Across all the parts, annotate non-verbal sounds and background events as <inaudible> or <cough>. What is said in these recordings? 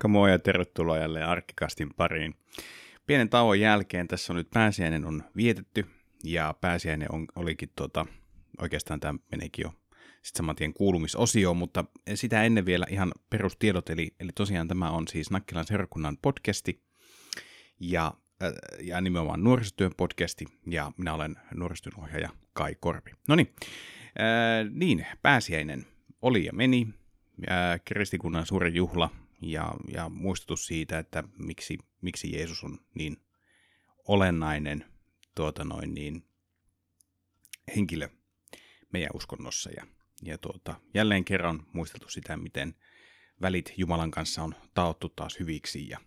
Moikka moi ja tervetuloa jälleen Arkkikastin pariin. Pienen tauon jälkeen tässä on nyt pääsiäinen on vietetty ja pääsiäinen on, olikin tuota, oikeastaan tämä meneekin jo sitten saman tien kuulumisosioon, mutta sitä ennen vielä ihan perustiedot, eli, eli tosiaan tämä on siis Nakkilan seurakunnan podcasti ja, äh, ja nimenomaan nuorisotyön podcasti ja minä olen nuorisotyön ohjaaja Kai Korpi. No niin, äh, niin, pääsiäinen oli ja meni, äh, kristikunnan suuri juhla ja, ja muistutus siitä, että miksi, miksi Jeesus on niin olennainen tuota noin, niin, henkilö meidän uskonnossa. Ja, ja tuota, jälleen kerran muisteltu sitä, miten välit Jumalan kanssa on taottu taas hyviksi ja,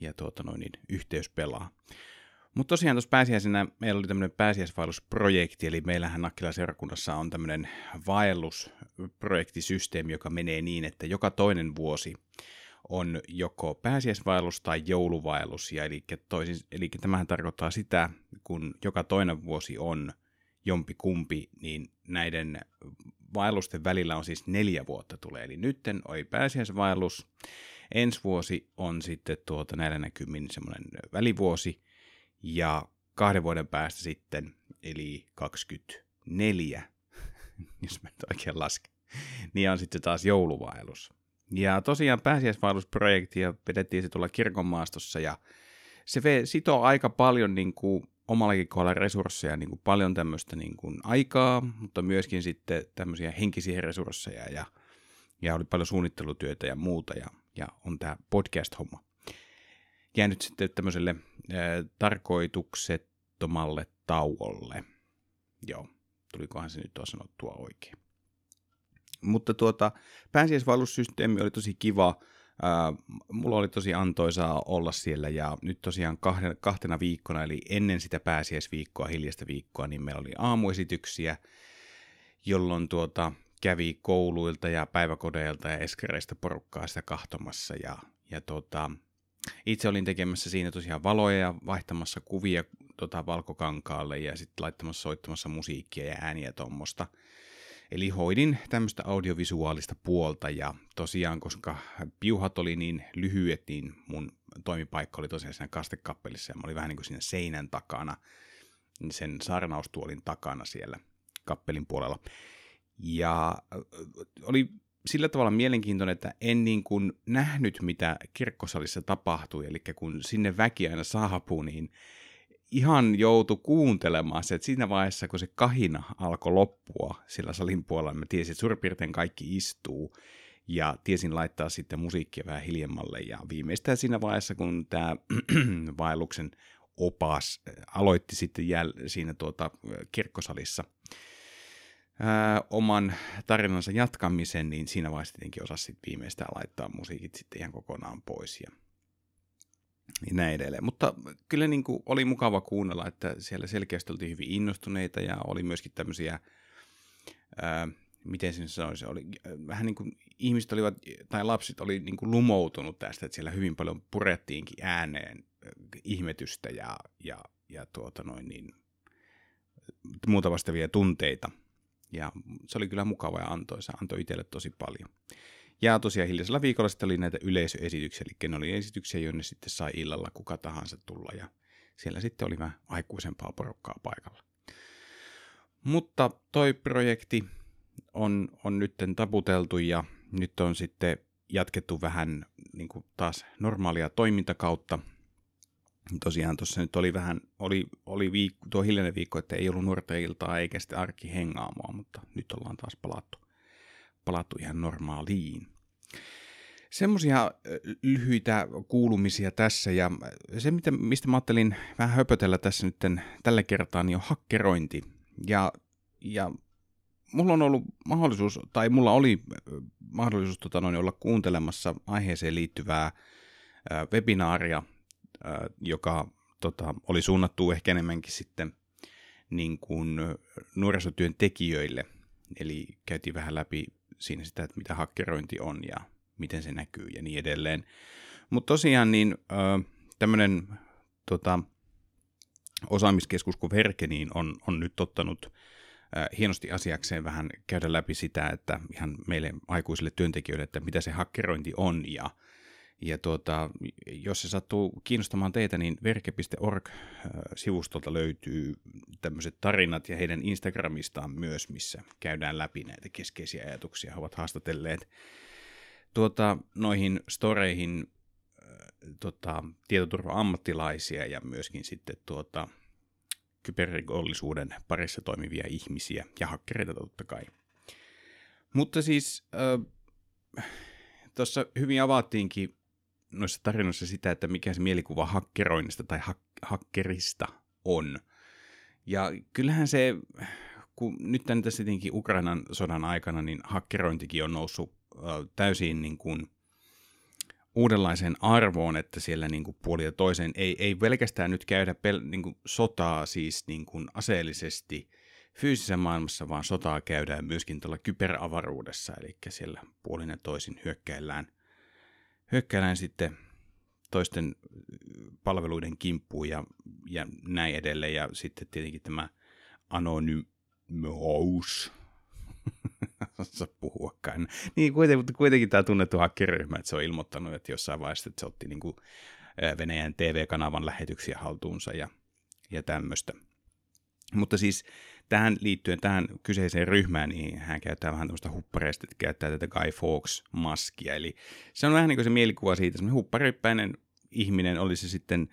ja tuota noin, niin, yhteys pelaa. Mutta tosiaan tuossa pääsiäisenä meillä oli tämmöinen pääsiäisvaellusprojekti, eli meillähän Nakkila seurakunnassa on tämmöinen vaellusprojektisysteemi, joka menee niin, että joka toinen vuosi on joko pääsiäisvaellus tai jouluvaellus. Ja eli, toisin, eli tämähän tarkoittaa sitä, kun joka toinen vuosi on jompi kumpi, niin näiden vaellusten välillä on siis neljä vuotta tulee. Eli nytten oli pääsiäisvaellus, ensi vuosi on sitten tuota näillä näkymin semmoinen välivuosi, ja kahden vuoden päästä sitten, eli 24, <laughs> jos mä nyt oikein lasken, niin on sitten taas jouluvaellus. Ja tosiaan pääsiäisvaellusprojektia pidettiin se tuolla kirkonmaastossa ja se sitoo aika paljon niin kuin omallakin kohdalla resursseja, niin kuin paljon tämmöistä niin kuin aikaa, mutta myöskin sitten tämmöisiä henkisiä resursseja ja, ja oli paljon suunnittelutyötä ja muuta ja, ja on tämä podcast-homma. Jäänyt sitten tämmöiselle ää, tarkoituksettomalle tauolle. Joo, tulikohan se nyt tuo sanottua oikein. Mutta tuota, pääsiäisvaellussysteemi oli tosi kiva. Mulla oli tosi antoisaa olla siellä ja nyt tosiaan kahtena viikkona, eli ennen sitä pääsiäisviikkoa, hiljaista viikkoa, niin meillä oli aamuesityksiä, jolloin tuota, kävi kouluilta ja päiväkodeilta ja eskereistä porukkaa sitä kahtomassa ja, ja tuota, itse olin tekemässä siinä tosiaan valoja ja vaihtamassa kuvia tota, valkokankaalle ja sitten laittamassa soittamassa musiikkia ja ääniä tuommoista. Eli hoidin tämmöistä audiovisuaalista puolta ja tosiaan, koska piuhat oli niin lyhyet, niin mun toimipaikka oli tosiaan siinä kastekappelissa ja mä olin vähän niin kuin siinä seinän takana, sen saarnaustuolin takana siellä kappelin puolella. Ja oli sillä tavalla mielenkiintoinen, että en niin kuin nähnyt, mitä kirkkosalissa tapahtui, eli kun sinne väki aina saapuu, niin ihan joutu kuuntelemaan se, että siinä vaiheessa, kun se kahina alkoi loppua sillä salin puolella, mä tiesin, että suurin piirtein kaikki istuu, ja tiesin laittaa sitten musiikkia vähän hiljemmalle, ja viimeistään siinä vaiheessa, kun tämä <clears throat> vaelluksen opas äh, aloitti sitten jäl- siinä tuota äh, kirkkosalissa ää, oman tarinansa jatkamisen, niin siinä vaiheessa tietenkin osasi sitten viimeistään laittaa musiikit sitten ihan kokonaan pois. Ja ja näin edelleen. Mutta kyllä niin kuin oli mukava kuunnella, että siellä selkeästi oltiin hyvin innostuneita ja oli myöskin tämmöisiä, ää, miten se sanoisi, oli vähän niin kuin ihmiset olivat, tai lapset oli niin kuin lumoutunut tästä, että siellä hyvin paljon purettiinkin ääneen ihmetystä ja, ja, ja tuota noin niin, muuta vastaavia tunteita. Ja se oli kyllä mukava ja antoi, se antoi itselle tosi paljon. Ja tosiaan hiljaisella viikolla sitten oli näitä yleisöesityksiä, eli ne oli esityksiä, jonne sitten sai illalla kuka tahansa tulla, ja siellä sitten oli vähän aikuisempaa porukkaa paikalla. Mutta toi projekti on, on nyt taputeltu ja nyt on sitten jatkettu vähän niin kuin taas normaalia toimintakautta. Tosiaan tuossa nyt oli vähän, oli, oli viikko, tuo hiljainen viikko, että ei ollut nuorten iltaa eikä sitten arki hengaamua, mutta nyt ollaan taas palattu palattu ihan normaaliin. Semmoisia lyhyitä kuulumisia tässä ja se, mitä, mistä mä ajattelin vähän höpötellä tässä nyt tällä kertaa, niin on hakkerointi. Ja, ja mulla on ollut mahdollisuus, tai mulla oli mahdollisuus tota noin, olla kuuntelemassa aiheeseen liittyvää webinaaria, joka tota, oli suunnattu ehkä enemmänkin sitten niin kuin nuorisotyön tekijöille. Eli käytiin vähän läpi siinä sitä, että mitä hakkerointi on ja miten se näkyy ja niin edelleen. Mutta tosiaan niin tämmöinen tota, osaamiskeskus kuin Verke niin on, on nyt ottanut hienosti asiakseen vähän käydä läpi sitä, että ihan meille aikuisille työntekijöille, että mitä se hakkerointi on ja, Ja tuota, jos se sattuu kiinnostamaan teitä, niin verke.org-sivustolta löytyy tämmöiset tarinat ja heidän Instagramistaan myös, missä käydään läpi näitä keskeisiä ajatuksia. He ovat haastatelleet tuota, noihin storeihin tota, tietoturva-ammattilaisia ja myöskin sitten tuota, kyberrikollisuuden parissa toimivia ihmisiä ja hakkereita totta kai. Mutta siis äh, tuossa hyvin avattiinkin noissa tarinoissa sitä, että mikä se mielikuva hakkeroinnista tai hak- hakkerista on. Ja kyllähän se, kun nyt tässä tietenkin Ukrainan sodan aikana, niin hakkerointikin on noussut äh, täysin niin kuin uudenlaiseen arvoon, että siellä niin kuin puoli ja toisen ei, ei pelkästään nyt käydä pel, niin kuin sotaa siis niin kuin aseellisesti fyysisessä maailmassa, vaan sotaa käydään myöskin tuolla kyberavaruudessa, eli siellä puolin ja toisin hyökkäillään, hyökkäillään sitten toisten palveluiden kimppuun ja, ja näin edelleen, ja sitten tietenkin tämä anonymous, <laughs> osaa puhuakaan. Niin kuitenkin, mutta kuitenkin tämä tunnettu hakkeriryhmä, että se on ilmoittanut, että jossain vaiheessa että se otti niin kuin Venäjän TV-kanavan lähetyksiä haltuunsa ja, ja tämmöistä. Mutta siis tähän liittyen, tähän kyseiseen ryhmään, niin hän käyttää vähän tämmöistä huppareista, että käyttää tätä Guy Fawkes-maskia. Eli se on vähän niin kuin se mielikuva siitä, semmoinen hupparipäinen ihminen, oli se sitten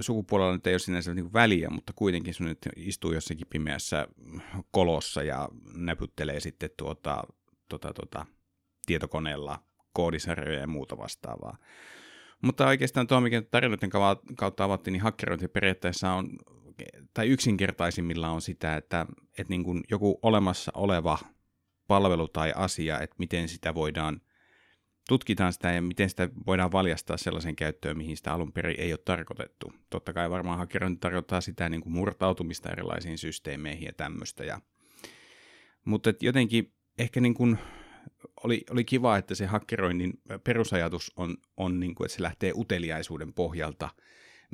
sukupuolella nyt ei ole sinänsä niin väliä, mutta kuitenkin sun nyt istuu jossakin pimeässä kolossa ja näpyttelee sitten tuota, tuota, tuota, tietokoneella koodisarjoja ja muuta vastaavaa. Mutta oikeastaan tuo, mikä tarinoiden kautta avattiin, niin hakkerointi periaatteessa on, tai yksinkertaisimmilla on sitä, että, että niin kuin joku olemassa oleva palvelu tai asia, että miten sitä voidaan – tutkitaan sitä ja miten sitä voidaan valjastaa sellaisen käyttöön, mihin sitä alun perin ei ole tarkoitettu. Totta kai varmaan hakkerointi tarkoittaa sitä niin kuin murtautumista erilaisiin systeemeihin ja tämmöistä. Ja... Mutta jotenkin ehkä niin kuin oli, oli kiva, että se hakkeroinnin perusajatus on, on niin kuin, että se lähtee uteliaisuuden pohjalta,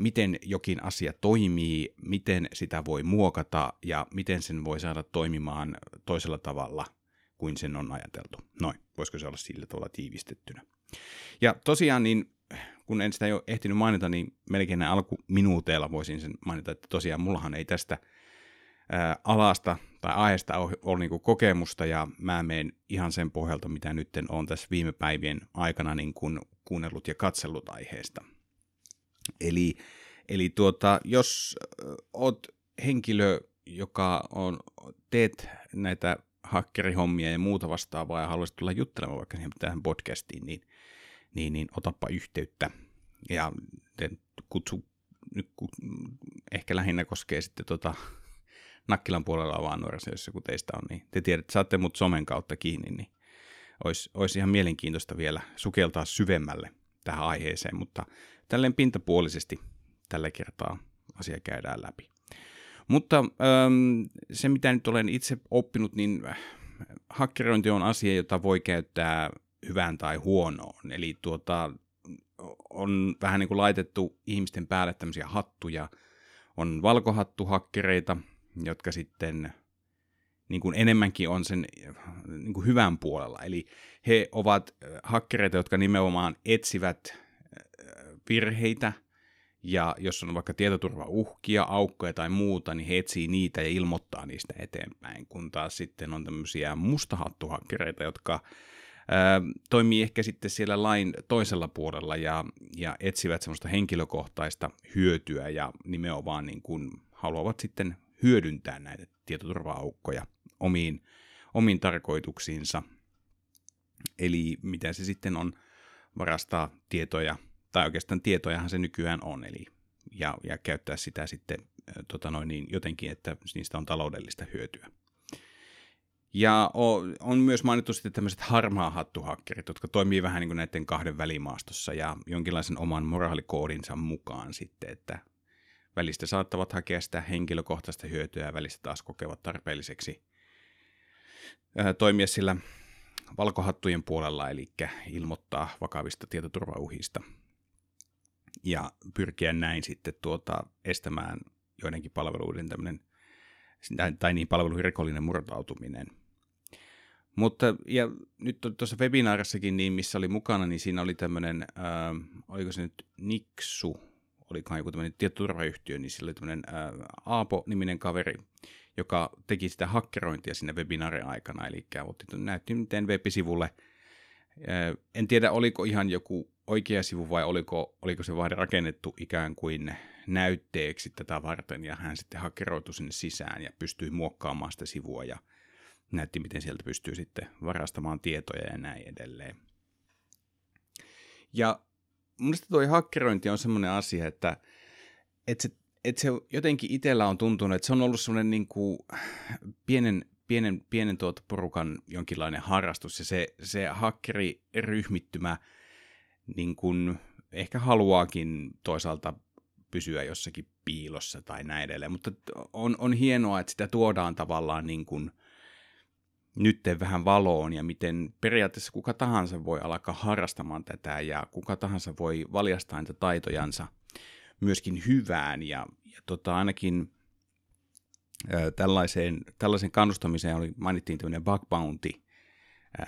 miten jokin asia toimii, miten sitä voi muokata ja miten sen voi saada toimimaan toisella tavalla – kuin sen on ajateltu. Noin, voisiko se olla sillä tavalla tiivistettynä. Ja tosiaan, niin kun en sitä jo ehtinyt mainita, niin melkein alkuminuuteilla voisin sen mainita, että tosiaan mullahan ei tästä alasta tai aiheesta ole, ole niin kokemusta, ja mä menen ihan sen pohjalta, mitä nyt on tässä viime päivien aikana niin kuunnellut ja katsellut aiheesta. Eli, eli tuota, jos oot henkilö, joka on, teet näitä hakkerihommia ja muuta vastaavaa ja haluaisit tulla juttelemaan vaikka tähän podcastiin, niin, niin, niin otappa yhteyttä. Ja kutsu, ehkä lähinnä koskee sitten tota, <laughs> Nakkilan puolella vaan nuorissa, jos joku teistä on, niin te tiedätte, saatte mut somen kautta kiinni, niin olisi, olisi ihan mielenkiintoista vielä sukeltaa syvemmälle tähän aiheeseen, mutta tälleen pintapuolisesti tällä kertaa asia käydään läpi. Mutta ähm, se, mitä nyt olen itse oppinut, niin äh, hakkerointi on asia, jota voi käyttää hyvään tai huonoon. Eli tuota, on vähän niin kuin laitettu ihmisten päälle tämmöisiä hattuja. On valkohattuhakkereita, jotka sitten niin kuin enemmänkin on sen niin kuin hyvän puolella. Eli he ovat hakkereita, jotka nimenomaan etsivät virheitä – ja jos on vaikka tietoturvauhkia, aukkoja tai muuta, niin he etsii niitä ja ilmoittaa niistä eteenpäin, kun taas sitten on tämmöisiä mustahattuhakkereita, jotka ää, toimii ehkä sitten siellä lain toisella puolella ja, ja etsivät semmoista henkilökohtaista hyötyä ja nimenomaan niin kuin haluavat sitten hyödyntää näitä tietoturva-aukkoja omiin, omiin tarkoituksiinsa. Eli mitä se sitten on varastaa tietoja tai oikeastaan tietojahan se nykyään on, eli, ja, ja käyttää sitä sitten tota noin, niin jotenkin, että niistä on taloudellista hyötyä. Ja on myös mainittu sitten tämmöiset harmaa hattuhakkerit, jotka toimii vähän niin kuin näiden kahden välimaastossa ja jonkinlaisen oman moraalikoodinsa mukaan sitten, että välistä saattavat hakea sitä henkilökohtaista hyötyä ja välistä taas kokevat tarpeelliseksi toimia sillä valkohattujen puolella, eli ilmoittaa vakavista tietoturvauhista ja pyrkiä näin sitten tuota, estämään joidenkin palveluiden tämmöinen, tai niin palveluiden rikollinen murtautuminen. Mutta ja nyt tuossa webinaarissakin, niin missä oli mukana, niin siinä oli tämmöinen, äh, oliko se nyt Niksu, olikohan joku tämmöinen tietoturvayhtiö, niin sillä oli tämmöinen äh, Aapo-niminen kaveri, joka teki sitä hakkerointia sinne webinaarin aikana, eli otti, näytti miten web-sivulle, en tiedä oliko ihan joku oikea sivu vai oliko, oliko se vain rakennettu ikään kuin näytteeksi tätä varten, ja hän sitten hakkeroitui sinne sisään ja pystyi muokkaamaan sitä sivua ja näytti, miten sieltä pystyy sitten varastamaan tietoja ja näin edelleen. Ja mielestä tuo hakkerointi on semmoinen asia, että, että, se, että se jotenkin itsellä on tuntunut, että se on ollut semmoinen niin kuin pienen, pienen, pienen tuota porukan jonkinlainen harrastus, ja se, se hakkeriryhmittymä niin kuin ehkä haluaakin toisaalta pysyä jossakin piilossa tai näin edelleen, mutta on, on hienoa, että sitä tuodaan tavallaan niin kuin nyt vähän valoon. Ja miten periaatteessa kuka tahansa voi alkaa harrastamaan tätä ja kuka tahansa voi valjastaa niitä taitojansa myöskin hyvään ja, ja tota, ainakin ää, tällaiseen, tällaisen kannustamiseen oli, mainittiin tämmöinen bug bounty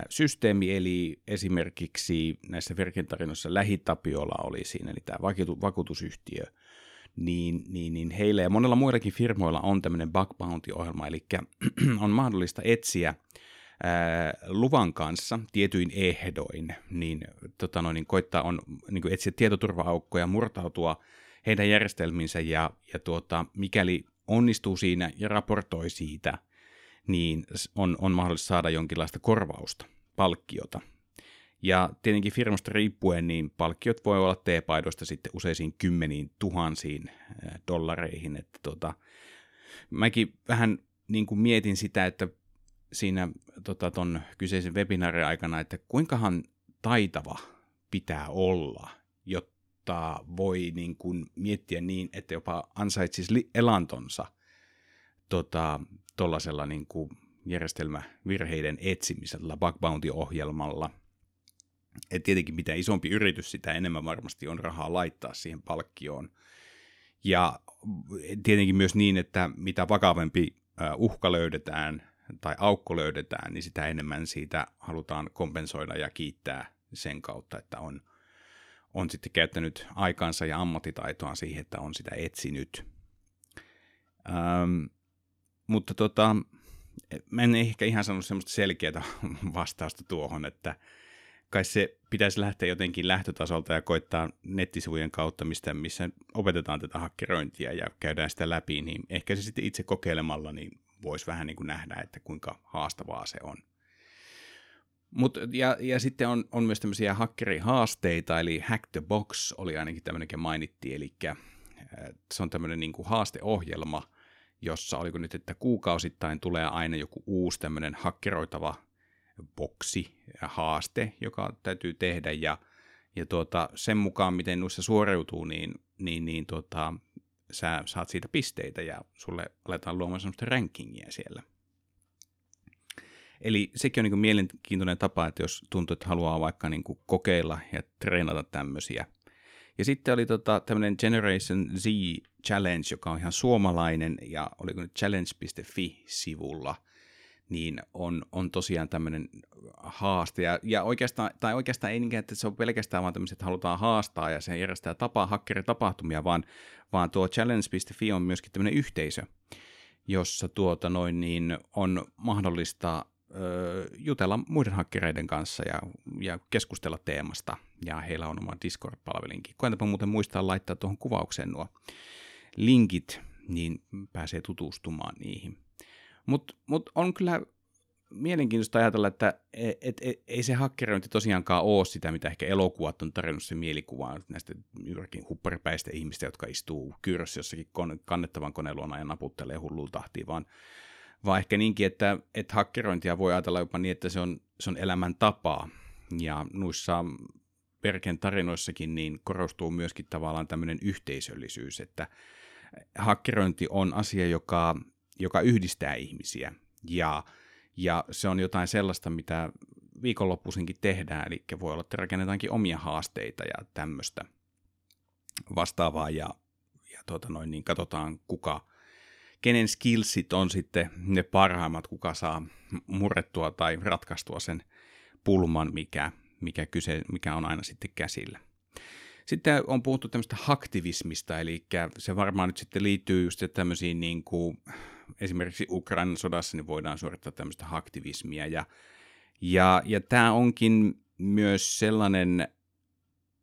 systeemi, eli esimerkiksi näissä verkentarinoissa Lähitapiola oli siinä, eli tämä vakuutusyhtiö, niin, niin, niin heillä ja monella muillakin firmoilla on tämmöinen bug bounty-ohjelma, eli <clears throat> on mahdollista etsiä ää, luvan kanssa tietyin ehdoin, niin, tota noin, niin koittaa on, niin etsiä tietoturva-aukkoja, murtautua heidän järjestelminsä ja, ja tuota, mikäli onnistuu siinä ja raportoi siitä, niin on, on mahdollista saada jonkinlaista korvausta, palkkiota – ja tietenkin firmasta riippuen, niin palkkiot voi olla T-paidoista sitten useisiin kymmeniin tuhansiin dollareihin. Että tota, mäkin vähän niin kuin mietin sitä, että siinä tota, ton kyseisen webinaarin aikana, että kuinkahan taitava pitää olla, jotta voi niin kuin miettiä niin, että jopa ansaitsisi elantonsa tuollaisella tota, niin kuin järjestelmävirheiden etsimisellä, bug bounty-ohjelmalla – et tietenkin mitä isompi yritys, sitä enemmän varmasti on rahaa laittaa siihen palkkioon. Ja tietenkin myös niin, että mitä vakavempi uhka löydetään tai aukko löydetään, niin sitä enemmän siitä halutaan kompensoida ja kiittää sen kautta, että on, on sitten käyttänyt aikansa ja ammattitaitoa siihen, että on sitä etsinyt. Ähm, mutta tota, mä en ehkä ihan sanonut semmoista selkeää <laughs> vastausta tuohon, että kai se pitäisi lähteä jotenkin lähtötasolta ja koittaa nettisivujen kautta, mistä, missä opetetaan tätä hakkerointia ja käydään sitä läpi, niin ehkä se sitten itse kokeilemalla niin voisi vähän niin kuin nähdä, että kuinka haastavaa se on. Mut, ja, ja sitten on, on myös tämmöisiä hakkerihaasteita, eli Hack the Box oli ainakin tämmöinenkin mainittiin, eli äh, se on tämmöinen niin kuin haasteohjelma, jossa oliko nyt, että kuukausittain tulee aina joku uusi tämmöinen hakkeroitava boksi, haaste, joka täytyy tehdä ja, ja tuota, sen mukaan, miten noissa suoriutuu, niin, niin, niin tuota, sä saat siitä pisteitä ja sulle aletaan luomaan semmoista rankingia siellä. Eli sekin on niin kuin mielenkiintoinen tapa, että jos tuntuu, että haluaa vaikka niin kuin kokeilla ja treenata tämmöisiä. Ja sitten oli tota, tämmöinen Generation Z Challenge, joka on ihan suomalainen, ja oliko nyt challenge.fi-sivulla – niin on, on tosiaan tämmöinen haaste. Ja, ja oikeastaan, tai oikeastaan ei niinkään, että se on pelkästään vaan tämmöiset, että halutaan haastaa ja se järjestää tapa, hakkeritapahtumia, vaan, vaan tuo challenge.fi on myöskin tämmöinen yhteisö, jossa tuota noin niin on mahdollista jutella muiden hakkereiden kanssa ja, ja keskustella teemasta. Ja heillä on oma Discord-palvelinkin. Koetapa muuten muistaa laittaa tuohon kuvaukseen nuo linkit, niin pääsee tutustumaan niihin. Mutta mut on kyllä mielenkiintoista ajatella, että et, et, et, ei se hakkerointi tosiaankaan ole sitä, mitä ehkä elokuvat on tarjonnut se mielikuva näistä juurikin hupparipäistä ihmistä, jotka istuu kyrössä jossakin kone, kannettavan koneluona ja naputtelee hullul tahtiin, vaan, vaan ehkä niinkin, että, että hakkerointia voi ajatella jopa niin, että se on, se on elämän tapaa. Ja noissa Perken tarinoissakin niin korostuu myöskin tavallaan tämmöinen yhteisöllisyys, että hakkerointi on asia, joka joka yhdistää ihmisiä. Ja, ja se on jotain sellaista, mitä viikonloppuisinkin tehdään, eli voi olla, että rakennetaankin omia haasteita ja tämmöistä vastaavaa, ja, ja tuota noin, niin katsotaan, kuka kenen skillsit on sitten ne parhaimmat, kuka saa murrettua tai ratkaistua sen pulman, mikä, mikä, kyse, mikä on aina sitten käsillä. Sitten on puhuttu tämmöistä aktivismista, eli se varmaan nyt sitten liittyy just tämmöisiin niin kuin, esimerkiksi Ukrainan sodassa niin voidaan suorittaa tämmöistä aktivismia, ja, ja, ja tämä onkin myös sellainen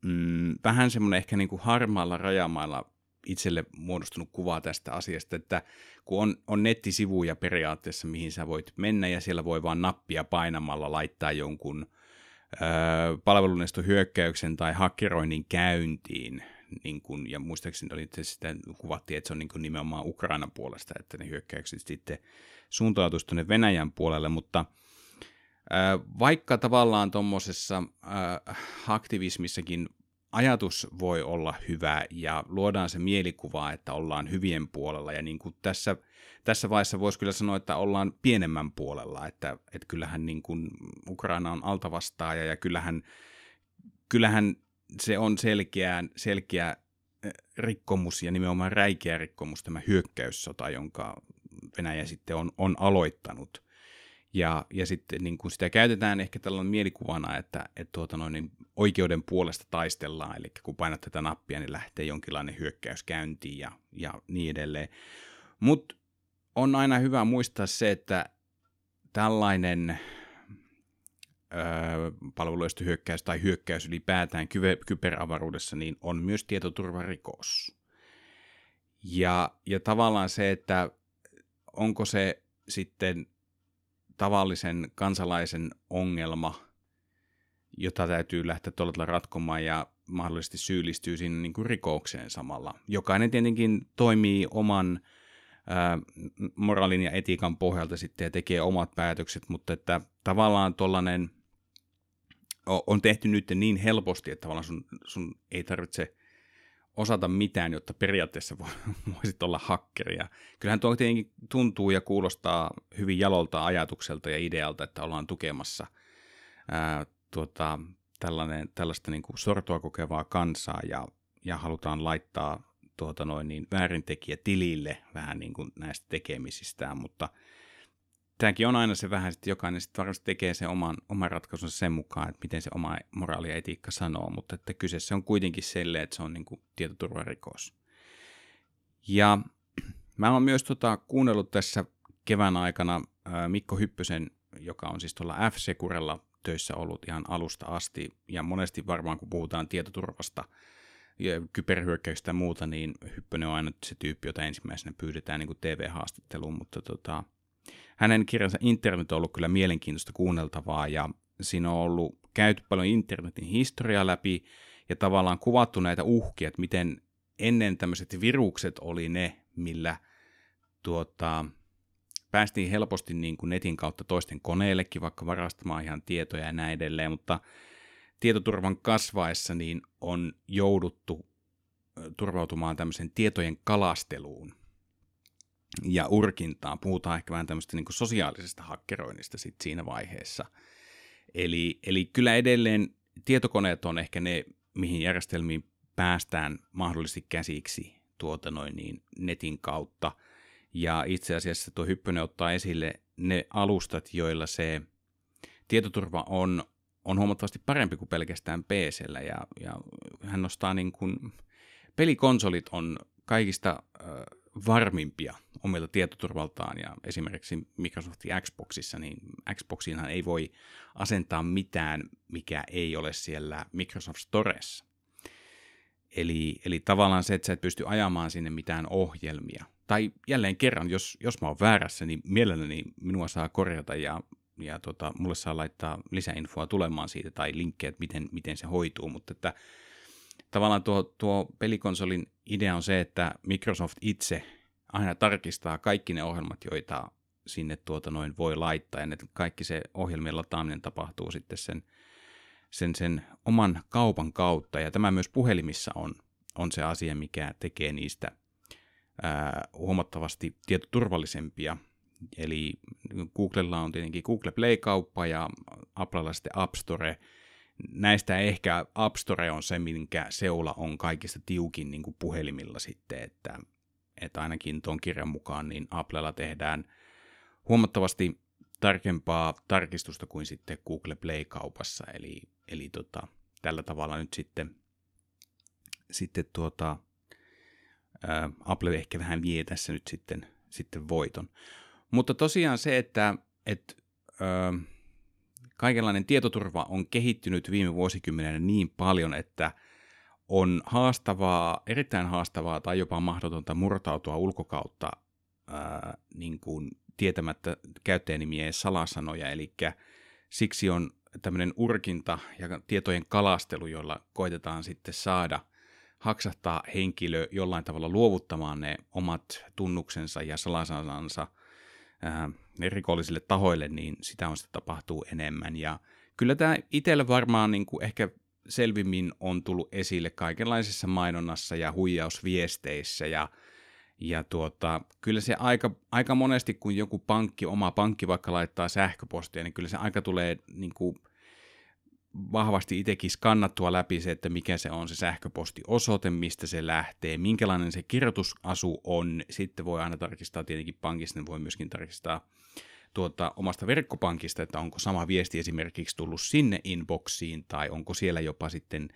mm, vähän semmoinen ehkä niin kuin harmaalla rajamailla itselle muodostunut kuva tästä asiasta, että kun on, on nettisivuja periaatteessa, mihin sä voit mennä ja siellä voi vaan nappia painamalla laittaa jonkun palveluneston hyökkäyksen tai hakkeroinnin käyntiin, niin kun, ja muistaakseni oli itse sitä kuvattiin, että se on niin kuin nimenomaan Ukrainan puolesta, että ne hyökkäykset sitten suuntautuisi tuonne Venäjän puolelle, mutta vaikka tavallaan tuommoisessa aktivismissakin ajatus voi olla hyvä ja luodaan se mielikuva, että ollaan hyvien puolella ja niin kuin tässä, tässä vaiheessa voisi kyllä sanoa, että ollaan pienemmän puolella, että, että kyllähän niin kuin Ukraina on altavastaaja ja kyllähän, kyllähän se on selkeä, selkeä eh, rikkomus ja nimenomaan räikeä rikkomus tämä hyökkäyssota, jonka Venäjä sitten on, on aloittanut. Ja, ja sitten niin kuin sitä käytetään ehkä tällainen mielikuvana, että, että tuota noin, niin oikeuden puolesta taistellaan, eli kun painat tätä nappia, niin lähtee jonkinlainen hyökkäys käyntiin ja, ja niin edelleen. Mutta on aina hyvä muistaa se, että tällainen öö, hyökkäys tai hyökkäys ylipäätään kyber, kyberavaruudessa niin on myös tietoturvarikos. Ja, ja tavallaan se, että onko se sitten tavallisen kansalaisen ongelma, jota täytyy lähteä tuolla ratkomaan ja mahdollisesti syyllistyy siinä niin kuin rikokseen samalla. Jokainen tietenkin toimii oman ää, moraalin ja etiikan pohjalta sitten ja tekee omat päätökset, mutta että tavallaan tuollainen on tehty nyt niin helposti, että tavallaan sun, sun ei tarvitse osata mitään, jotta periaatteessa <laughs> voisit olla hakkeri. Ja kyllähän tuo tietenkin tuntuu ja kuulostaa hyvin jalolta ajatukselta ja idealta, että ollaan tukemassa ää, tuota, tällainen, tällaista niin kuin sortoa kokevaa kansaa ja, ja halutaan laittaa tuota noin, niin väärintekijä tilille vähän niin kuin näistä tekemisistään, mutta – tämäkin on aina se vähän, että jokainen sitten varmasti tekee sen oman, oman ratkaisunsa sen mukaan, että miten se oma moraali ja etiikka sanoo, mutta että kyseessä on kuitenkin selle, että se on niin kuin tietoturvarikos. Ja mä oon myös tota, kuunnellut tässä kevään aikana Mikko Hyppösen, joka on siis tuolla F-Securella töissä ollut ihan alusta asti, ja monesti varmaan kun puhutaan tietoturvasta, ja kyberhyökkäyksistä ja muuta, niin Hyppönen on aina se tyyppi, jota ensimmäisenä pyydetään niin TV-haastatteluun, mutta tota, hänen kirjansa Internet on ollut kyllä mielenkiintoista kuunneltavaa ja siinä on ollut käyty paljon internetin historiaa läpi ja tavallaan kuvattu näitä uhkia, että miten ennen tämmöiset virukset oli ne, millä tuota, päästiin helposti niin kuin netin kautta toisten koneellekin vaikka varastamaan ihan tietoja ja näin edelleen, mutta tietoturvan kasvaessa niin on jouduttu turvautumaan tämmöisen tietojen kalasteluun ja urkintaan. Puhutaan ehkä vähän tämmöistä niin sosiaalisesta hakkeroinnista sit siinä vaiheessa. Eli, eli kyllä edelleen tietokoneet on ehkä ne, mihin järjestelmiin päästään mahdollisesti käsiksi tuota noin niin netin kautta. Ja itse asiassa tuo Hyppönen ottaa esille ne alustat, joilla se tietoturva on, on huomattavasti parempi kuin pelkästään pc ja, ja hän nostaa niin kuin, pelikonsolit on kaikista äh, varmimpia omilta tietoturvaltaan ja esimerkiksi Microsoftin Xboxissa, niin Xboxiinhan ei voi asentaa mitään, mikä ei ole siellä Microsoft Storessa. Eli, eli tavallaan se, että sä et pysty ajamaan sinne mitään ohjelmia. Tai jälleen kerran, jos, jos mä oon väärässä, niin mielelläni minua saa korjata ja, ja tota, mulle saa laittaa lisäinfoa tulemaan siitä tai linkkejä, että miten, miten se hoituu, mutta että tavallaan tuo, tuo pelikonsolin idea on se, että Microsoft itse aina tarkistaa kaikki ne ohjelmat, joita sinne tuota noin voi laittaa, ja ne, kaikki se ohjelmien lataaminen tapahtuu sitten sen, sen, sen oman kaupan kautta, ja tämä myös puhelimissa on, on se asia, mikä tekee niistä ää, huomattavasti tietoturvallisempia, eli Googlella on tietenkin Google Play-kauppa ja Applella sitten App Store, näistä ehkä App Store on se, minkä seula on kaikista tiukin niin kuin puhelimilla sitten, että että ainakin tuon kirjan mukaan niin Applella tehdään huomattavasti tarkempaa tarkistusta kuin sitten Google Play-kaupassa, eli, eli tota, tällä tavalla nyt sitten, sitten tuota, ää, Apple ehkä vähän vie tässä nyt sitten, sitten voiton. Mutta tosiaan se, että et, ää, kaikenlainen tietoturva on kehittynyt viime vuosikymmenenä niin paljon, että on haastavaa, erittäin haastavaa tai jopa mahdotonta murtautua ulkokautta ää, niin kuin tietämättä käyttäjänimien salasanoja, eli siksi on tämmöinen urkinta ja tietojen kalastelu, jolla koitetaan sitten saada haksahtaa henkilö jollain tavalla luovuttamaan ne omat tunnuksensa ja salasanansa ää, rikollisille tahoille, niin sitä on sitä tapahtuu enemmän. Ja kyllä tämä itsellä varmaan niin kuin ehkä selvimmin on tullut esille kaikenlaisessa mainonnassa ja huijausviesteissä ja ja tuota, kyllä se aika, aika monesti, kun joku pankki, oma pankki vaikka laittaa sähköpostia, niin kyllä se aika tulee niin kuin, vahvasti itsekin skannattua läpi se, että mikä se on se sähköpostiosoite, mistä se lähtee, minkälainen se kirjoitusasu on. Sitten voi aina tarkistaa tietenkin pankista, niin voi myöskin tarkistaa tuota, omasta verkkopankista, että onko sama viesti esimerkiksi tullut sinne inboxiin, tai onko siellä jopa sitten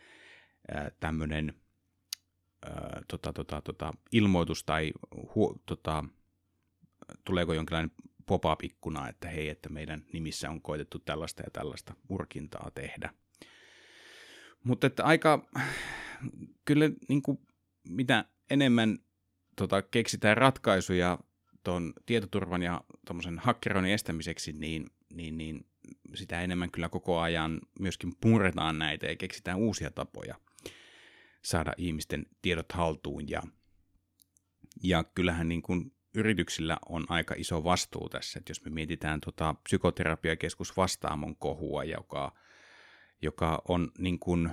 tämmöinen tota, tota, tota, ilmoitus tai hu, tota, tuleeko jonkinlainen pop-up-ikkuna, että hei, että meidän nimissä on koitettu tällaista ja tällaista urkintaa tehdä. Mutta että aika, kyllä niin kuin, mitä enemmän tota, keksitään ratkaisuja tuon tietoturvan ja tuommoisen hakkeroinnin estämiseksi, niin, niin, niin sitä enemmän kyllä koko ajan myöskin puretaan näitä ja keksitään uusia tapoja – saada ihmisten tiedot haltuun. Ja, ja kyllähän niin kuin yrityksillä on aika iso vastuu tässä, että jos me mietitään tota psykoterapiakeskus Vastaamon kohua, joka, joka on niin kuin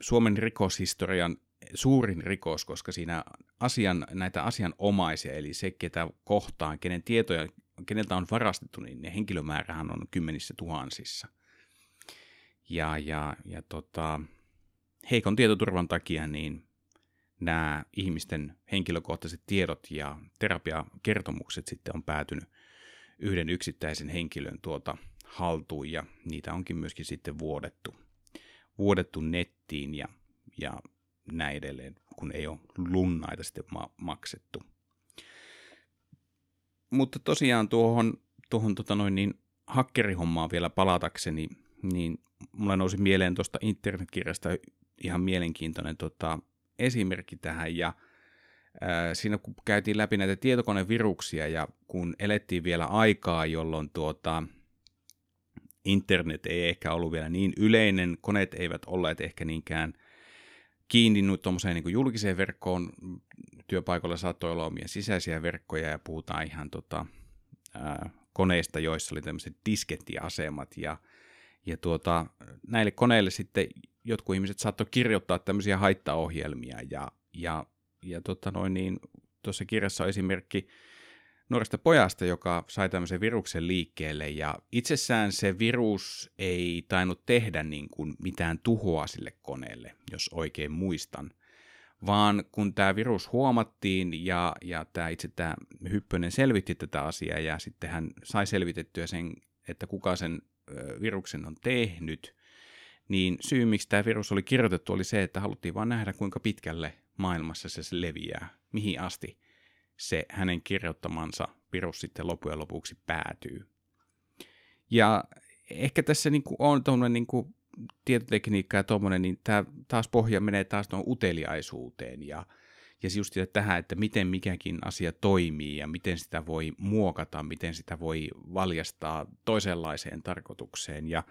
Suomen rikoshistorian suurin rikos, koska siinä asian, näitä asianomaisia, eli se, ketä kohtaan, kenen tietoja, keneltä on varastettu, niin ne henkilömäärähän on kymmenissä tuhansissa. Ja, ja, ja tota, heikon tietoturvan takia niin nämä ihmisten henkilökohtaiset tiedot ja terapiakertomukset sitten on päätynyt yhden yksittäisen henkilön tuota haltuun ja niitä onkin myöskin sitten vuodettu, vuodettu nettiin ja, ja näin edelleen, kun ei ole lunnaita sitten ma- maksettu. Mutta tosiaan tuohon, tuohon tota noin niin, hakkerihommaan vielä palatakseni, niin mulla nousi mieleen tuosta internetkirjasta ihan mielenkiintoinen tota, esimerkki tähän ja siinä kun käytiin läpi näitä tietokoneviruksia ja kun elettiin vielä aikaa, jolloin tuota, internet ei ehkä ollut vielä niin yleinen, koneet eivät olleet ehkä niinkään kiinni tuommoiseen niin julkiseen verkkoon, työpaikoilla saattoi olla omia sisäisiä verkkoja ja puhutaan ihan tota, ää, koneista, joissa oli tämmöiset diskettiasemat ja, ja tuota, näille koneille sitten jotkut ihmiset saattoi kirjoittaa tämmöisiä haittaohjelmia ja, ja, ja tota noin niin, tuossa kirjassa on esimerkki nuoresta pojasta, joka sai tämmöisen viruksen liikkeelle ja itsessään se virus ei tainnut tehdä niin kuin mitään tuhoa sille koneelle, jos oikein muistan, vaan kun tämä virus huomattiin ja, ja tämä itse tämä Hyppönen selvitti tätä asiaa ja sitten hän sai selvitettyä sen, että kuka sen viruksen on tehnyt, niin syy, miksi tämä virus oli kirjoitettu, oli se, että haluttiin vain nähdä, kuinka pitkälle maailmassa se leviää, mihin asti se hänen kirjoittamansa virus sitten loppujen lopuksi päätyy. Ja ehkä tässä niin kuin on tuommoinen niin kuin tietotekniikka ja tuommoinen, niin tämä taas pohja menee taas tuon uteliaisuuteen ja, ja just tähän, että miten mikäkin asia toimii ja miten sitä voi muokata, miten sitä voi valjastaa toisenlaiseen tarkoitukseen. Ja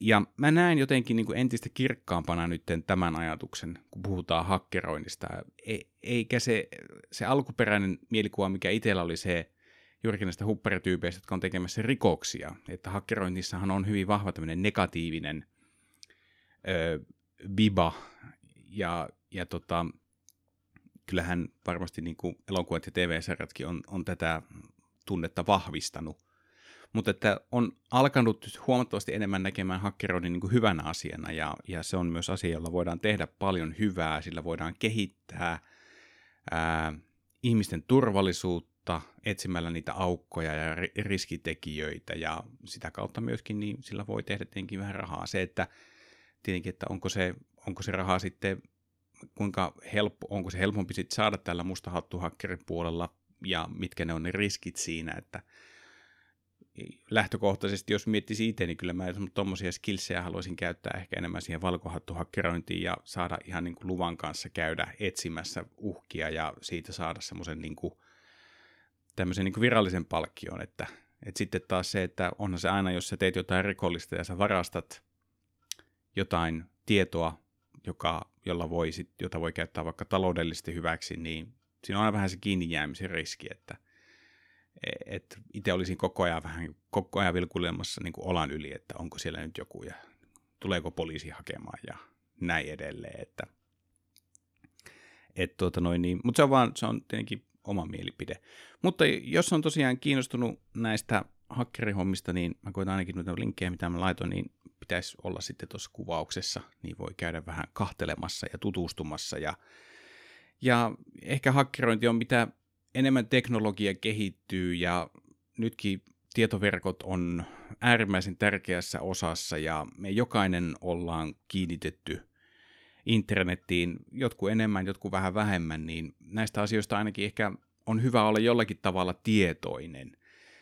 ja mä näen jotenkin niin kuin entistä kirkkaampana nyt tämän ajatuksen, kun puhutaan hakkeroinnista. E, eikä se, se alkuperäinen mielikuva, mikä itsellä oli se, juurikin näistä hupperityypeistä, jotka on tekemässä rikoksia, että hakkeroinnissahan on hyvin vahva tämmöinen negatiivinen ö, biba, ja, ja tota, kyllähän varmasti niin kuin elokuvat ja TV-sarjatkin on, on tätä tunnetta vahvistanut, mutta että on alkanut huomattavasti enemmän näkemään hakkeroinnin niin hyvänä asiana, ja, ja se on myös asia, jolla voidaan tehdä paljon hyvää, sillä voidaan kehittää ää, ihmisten turvallisuutta etsimällä niitä aukkoja ja riskitekijöitä ja sitä kautta myöskin niin sillä voi tehdä tietenkin vähän rahaa. Se, että tietenkin, että onko se, onko se rahaa sitten, kuinka helppo, onko se helpompi sitten saada tällä mustahattuhakkerin puolella ja mitkä ne on ne riskit siinä, että lähtökohtaisesti, jos miettisi itse, niin kyllä mä tuommoisia skillsejä haluaisin käyttää ehkä enemmän siihen valkohattuhakkerointiin ja saada ihan niin kuin luvan kanssa käydä etsimässä uhkia ja siitä saada semmoisen niin tämmöisen niin kuin virallisen palkkion, että, että sitten taas se, että onhan se aina, jos sä teet jotain rikollista ja sä varastat jotain tietoa, joka, jolla voi sit, jota voi käyttää vaikka taloudellisesti hyväksi, niin siinä on aina vähän se kiinni jäämisen riski, että et itse olisin koko ajan vähän koko ajan vilkuilemassa niin olan yli, että onko siellä nyt joku ja tuleeko poliisi hakemaan ja näin edelleen. Että, et tuota noin, niin, mutta se on vaan, se on tietenkin oma mielipide. Mutta jos on tosiaan kiinnostunut näistä hakkerihommista, niin mä koitan ainakin noita linkkejä, mitä mä laitoin, niin pitäisi olla sitten tuossa kuvauksessa, niin voi käydä vähän kahtelemassa ja tutustumassa. Ja, ja ehkä hakkerointi on mitä enemmän teknologia kehittyy ja nytkin tietoverkot on äärimmäisen tärkeässä osassa ja me jokainen ollaan kiinnitetty internettiin, jotkut enemmän, jotkut vähän vähemmän, niin näistä asioista ainakin ehkä on hyvä olla jollakin tavalla tietoinen.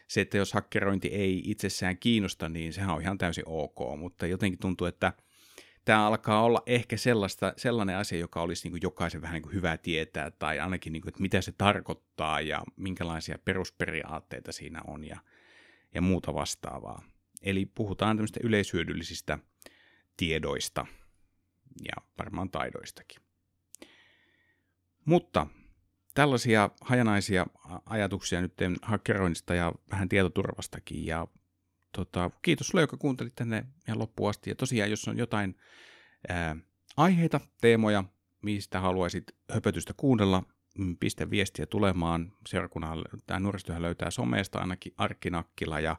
Se, että jos hakkerointi ei itsessään kiinnosta, niin sehän on ihan täysin ok, mutta jotenkin tuntuu, että – tämä alkaa olla ehkä sellaista, sellainen asia, joka olisi niin kuin jokaisen vähän niin kuin hyvä tietää, tai ainakin, niin kuin, että mitä se tarkoittaa ja minkälaisia perusperiaatteita siinä on ja, ja muuta vastaavaa. Eli puhutaan tämmöistä yleishyödyllisistä tiedoista ja varmaan taidoistakin. Mutta tällaisia hajanaisia ajatuksia nyt hakkeroinnista ja vähän tietoturvastakin ja tota, kiitos sulle, joka kuuntelit tänne ihan loppuun asti. Ja tosiaan, jos on jotain ää, aiheita, teemoja, mistä haluaisit höpötystä kuunnella, mm, pistä viestiä tulemaan. Seurakunnan tämä nuorisotyöhän löytää somesta ainakin Arkkinakkila ja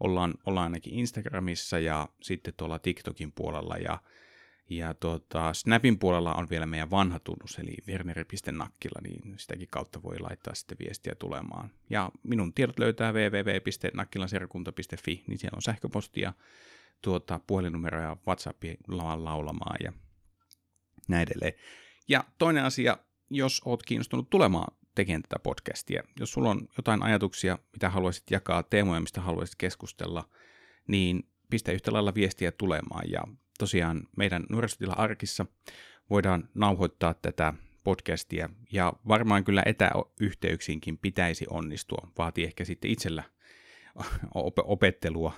ollaan, ollaan ainakin Instagramissa ja sitten tuolla TikTokin puolella ja ja tuota, Snapin puolella on vielä meidän vanha tunnus, eli werneri.nakkila, niin sitäkin kautta voi laittaa sitten viestiä tulemaan. Ja minun tiedot löytää www.nakkilanserkunta.fi, niin siellä on sähköpostia, tuota, puhelinnumero ja WhatsAppia laulamaan ja näin edelleen. Ja toinen asia, jos oot kiinnostunut tulemaan tekemään tätä podcastia, jos sulla on jotain ajatuksia, mitä haluaisit jakaa, teemoja, mistä haluaisit keskustella, niin pistä yhtä lailla viestiä tulemaan ja tosiaan meidän nuorisotila arkissa voidaan nauhoittaa tätä podcastia ja varmaan kyllä etäyhteyksiinkin pitäisi onnistua. Vaatii ehkä sitten itsellä opettelua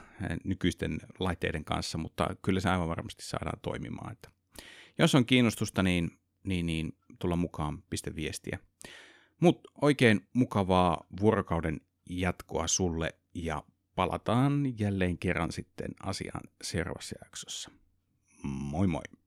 nykyisten laitteiden kanssa, mutta kyllä se aivan varmasti saadaan toimimaan. Että jos on kiinnostusta, niin, niin, niin tulla mukaan, piste viestiä. Mutta oikein mukavaa vuorokauden jatkoa sulle ja palataan jälleen kerran sitten asiaan seuraavassa jaksossa. Moi moi!